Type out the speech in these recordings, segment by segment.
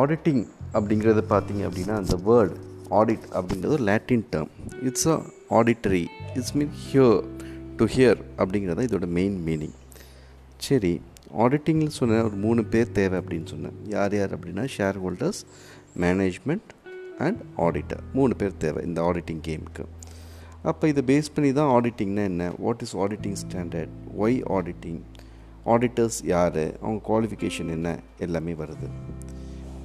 Auditing அப்படிங்கிறது பார்த்தீங்க அப்படின்னா அந்த வேர்ட் ஆடிட் அப்படிங்கிறது ஒரு Latin term it's a auditory it's mean hear to hear அப்படிங்கிறது இதோட மெயின் மீனிங் சரி ஆடிட்டிங்னு சொன்ன ஒரு மூணு பேர் தேவை அப்படின்னு சொன்னேன். யார் யார் அப்படின்னா share holders management and auditor மூணு பேர் தேவை இந்த ஆடிட்டிங் கேமுக்கு அப்போ இதை பேஸ் பண்ணி தான் ஆடிட்டிங்னா என்ன? What is auditing standard why auditing auditors யார்? அவங்க குவாலிஃபிகேஷன் என்ன? எல்லாமே வருது.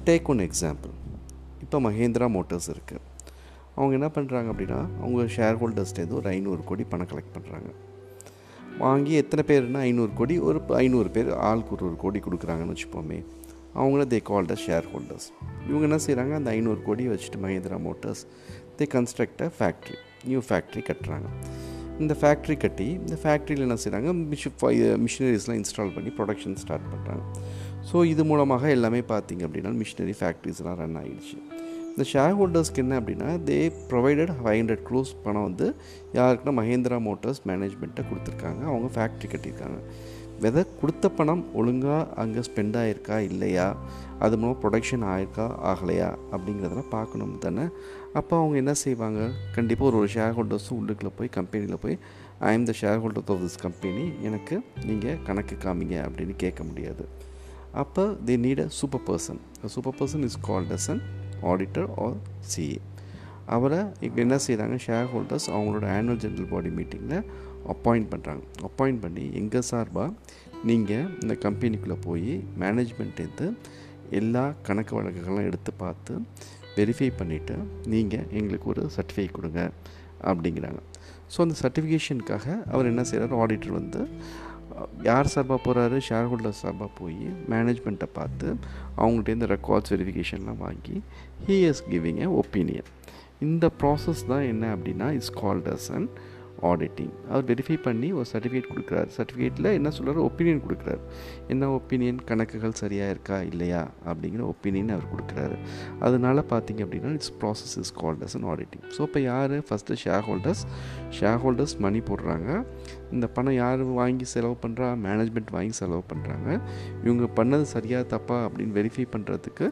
டேக் ஒன் எக்ஸாம்பிள் இப்போ மஹேந்திரா மோட்டார்ஸ் இருக்குது அவங்க என்ன பண்ணுறாங்க அப்படின்னா அவங்க ஷேர் ஹோல்டர்ஸ்லேருந்து ஒரு ஐநூறு கோடி பணம் கலெக்ட் பண்ணுறாங்க வாங்கி எத்தனை பேர்னா ஐநூறு கோடி ஒரு ஐநூறு பேர் ஆளுக்கு ஒரு ஒரு கோடி கொடுக்குறாங்கன்னு வச்சுப்போமே அவங்கள தே கால்ட ஷேர் ஹோல்டர்ஸ் இவங்க என்ன செய்கிறாங்க அந்த ஐநூறு கோடியை வச்சுட்டு Mahindra motors they construct a factory new factory கட்டுறாங்க. இந்த ஃபேக்ட்ரி கட்டி இந்த ஃபேக்ட்ரியில் என்ன செய்கிறாங்க மிஷி மிஷினரிஸ்லாம் இன்ஸ்டால் பண்ணி ப்ரொடக்ஷன் ஸ்டார்ட் பண்ணுறாங்க ஸோ இது மூலமாக எல்லாமே பார்த்திங்க அப்படின்னா மிஷினரி ஃபேக்ட்ரிஸ்லாம் ரன் ஆகிடுச்சு இந்த ஷேர் ஹோல்டர்ஸ்க்கு என்ன அப்படின்னா they provided five hundred crores பணம் வந்து யாருக்குன்னா மஹேந்திரா மோட்டார்ஸ் மேனேஜ்மெண்ட்டை கொடுத்துருக்காங்க. அவங்க ஃபேக்ட்ரி கட்டியிருக்காங்க. வெதை கொடுத்த பணம் ஒழுங்காக அங்கே ஸ்பெண்ட் ஆகிருக்கா இல்லையா? அது மூலம் ப்ரொடக்ஷன் ஆயிருக்கா ஆகலையா? அப்படிங்கிறதெல்லாம் பார்க்கணும் தானே? அப்போ அவங்க என்ன செய்வாங்க? கண்டிப்பாக ஒரு ஒரு ஷேர் ஹோல்டர்ஸும் உள்ளுக்குள்ளே போய் கம்பெனியில் போய் I am the shareholder of this company எனக்கு நீங்கள் கணக்கு காமிங்க அப்படின்னு கேட்க முடியாது. அப்போ the need a super person super person is called as an auditor or CA அவரை இப்போ என்ன செய்கிறாங்க ஷேர் ஹோல்டர்ஸ் அவங்களோட ஆனுவல் ஜென்ரல் பாடி மீட்டிங்கில் அப்பாயிண்ட் பண்ணுறாங்க அப்பாயிண்ட் பண்ணி எங்கள் சார்பாக நீங்கள் இந்த கம்பெனிக்குள்ளே போய் மேனேஜ்மெண்ட்டேருந்து எல்லா கணக்கு வழக்குகள்லாம் எடுத்து பார்த்து வெரிஃபை பண்ணிவிட்டு நீங்கள் எங்களுக்கு ஒரு சர்டிஃபிகேட் கொடுங்க அப்படிங்கிறாங்க. ஸோ அந்த சர்டிஃபிகேஷனுக்காக அவர் என்ன செய்கிறார் ஆடிட்டர் வந்து யார் சார்பாக போகிறாரு ஷேர் ஹோல்டர் சார்பாக போய் மேனேஜ்மெண்ட்டை பார்த்து அவங்கள்ட்டேருந்து ரெக்கார்ட்ஸ் வெரிஃபிகேஷன்லாம் வாங்கி he is giving a opinion இந்த ப்ராசஸ் தான் என்ன அப்படின்னா is called as and auditing our verify பண்ணி ஒரு சர்டிஃபிகேட் கொடுக்குறாரு. சர்டிஃபிகேட்டில் என்ன சொல்கிறார் ஒப்பீனியன் கொடுக்குறாரு. என்ன ஒப்பீனியன் கணக்குகள் சரியாக இருக்கா? இல்லையா? அப்படிங்கிற ஒப்பீனியன் அவர் கொடுக்குறாரு. அதனால பார்த்தீங்க அப்படின்னா it's process is called as an auditing so இப்போ யார்? First share holders share holders money போடுறாங்க. இந்த பணம் யார் வாங்கி செலவு பண்ணுறா மேனேஜ்மெண்ட் வாங்கி செலவு பண்ணுறாங்க இவங்க பண்ணது சரியாக தப்பா அப்படின்னு வெரிஃபை பண்ணுறதுக்கு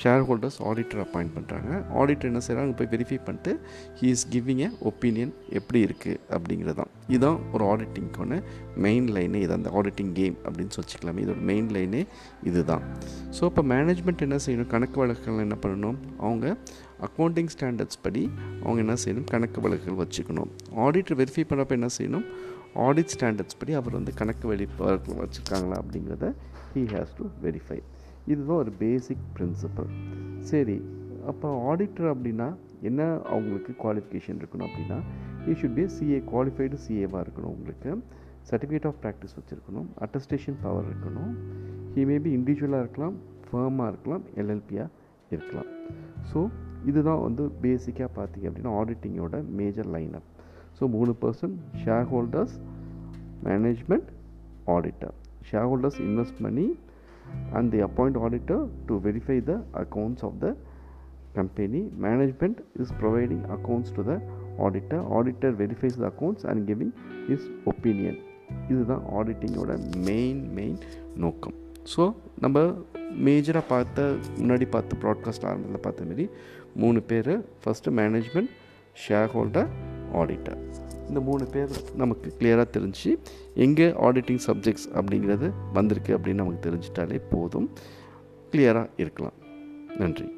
ஷேர் ஹோல்டர்ஸ் ஆடிட்டர் அப்பாயிண்ட் பண்ணுறாங்க ஆடிட்டர் என்ன செய்கிறாங்க போய் வெரிஃபை பண்ணிட்டு he is giving a opinion எப்படி இருக்குது அப்படிங்கிறது தான் இதுதான் ஒரு ஆடிட்டிங்க்கான மெயின் லைனே இது அந்த ஆடிட்டிங் கேம் அப்படின்னு வச்சுக்கலாமே இதோட மெயின் லைனே இது தான் ஸோ இப்போ மேனேஜ்மெண்ட் என்ன செய்யணும்? கணக்கு வழக்குகள் என்ன பண்ணணும்? அவங்க அக்கௌண்டிங் ஸ்டாண்டர்ட்ஸ் படி அவங்க என்ன செய்யணும்? கணக்கு வழக்குகள் வச்சுக்கணும். ஆடிட்டர் வெரிஃபை பண்ணுறப்ப என்ன செய்யணும்? ஆடிட் ஸ்டாண்டர்ட்ஸ் படி அவர் வந்து கணக்கு வெளி வச்சுருக்காங்களா அப்படிங்கிறத ஹீ ஹேஸ் டு வெரிஃபை இதுதான் ஒரு பேசிக் பிரின்சிபல் சரி அப்போ ஆடிட்டர் அப்படின்னா என்ன அவங்களுக்கு குவாலிஃபிகேஷன் இருக்கணும் அப்படின்னா he should be CA qualified சிஏவாக இருக்கணும் உங்களுக்கு. சர்டிஃபிகேட் ஆஃப் ப்ராக்டிஸ் வச்சுருக்கணும். அட்டஸ்டேஷன் பவர் இருக்கணும். ஹி மேபி இண்டிவிஜுவலாக இருக்கலாம் ஃபேமாக இருக்கலாம் எல்எல்பியாக இருக்கலாம். ஸோ இதுதான் வந்து பேசிக்காக பார்த்தீங்க அப்படின்னா ஆடிட்டிங்கோட மேஜர் லைனப் ஸோ மூணு percent shareholders management auditor shareholders invest பண்ணி and they appoint auditor to verify the accounts of the company management is providing accounts to the auditor auditor verifies the accounts and giving his opinion இதுதான் ஆடிட்டிங்கோட main main நோக்கம் so நம்ம மேஜராக பார்த்த முன்னாடி பார்த்த broadcast ஆரம்பத்தில் பார்த்த மாரி மூணு பேர் first management share holder auditor இந்த மூணு பேர் நமக்கு கிளியராக தெரிஞ்சு எங்கே ஆடிட்டிங் சப்ஜெக்ட்ஸ் அப்படிங்கிறது வந்திருக்கு அப்படின்னு நமக்கு தெரிஞ்சிட்டாலே போதும். கிளியராக இருக்கலாம். நன்றி.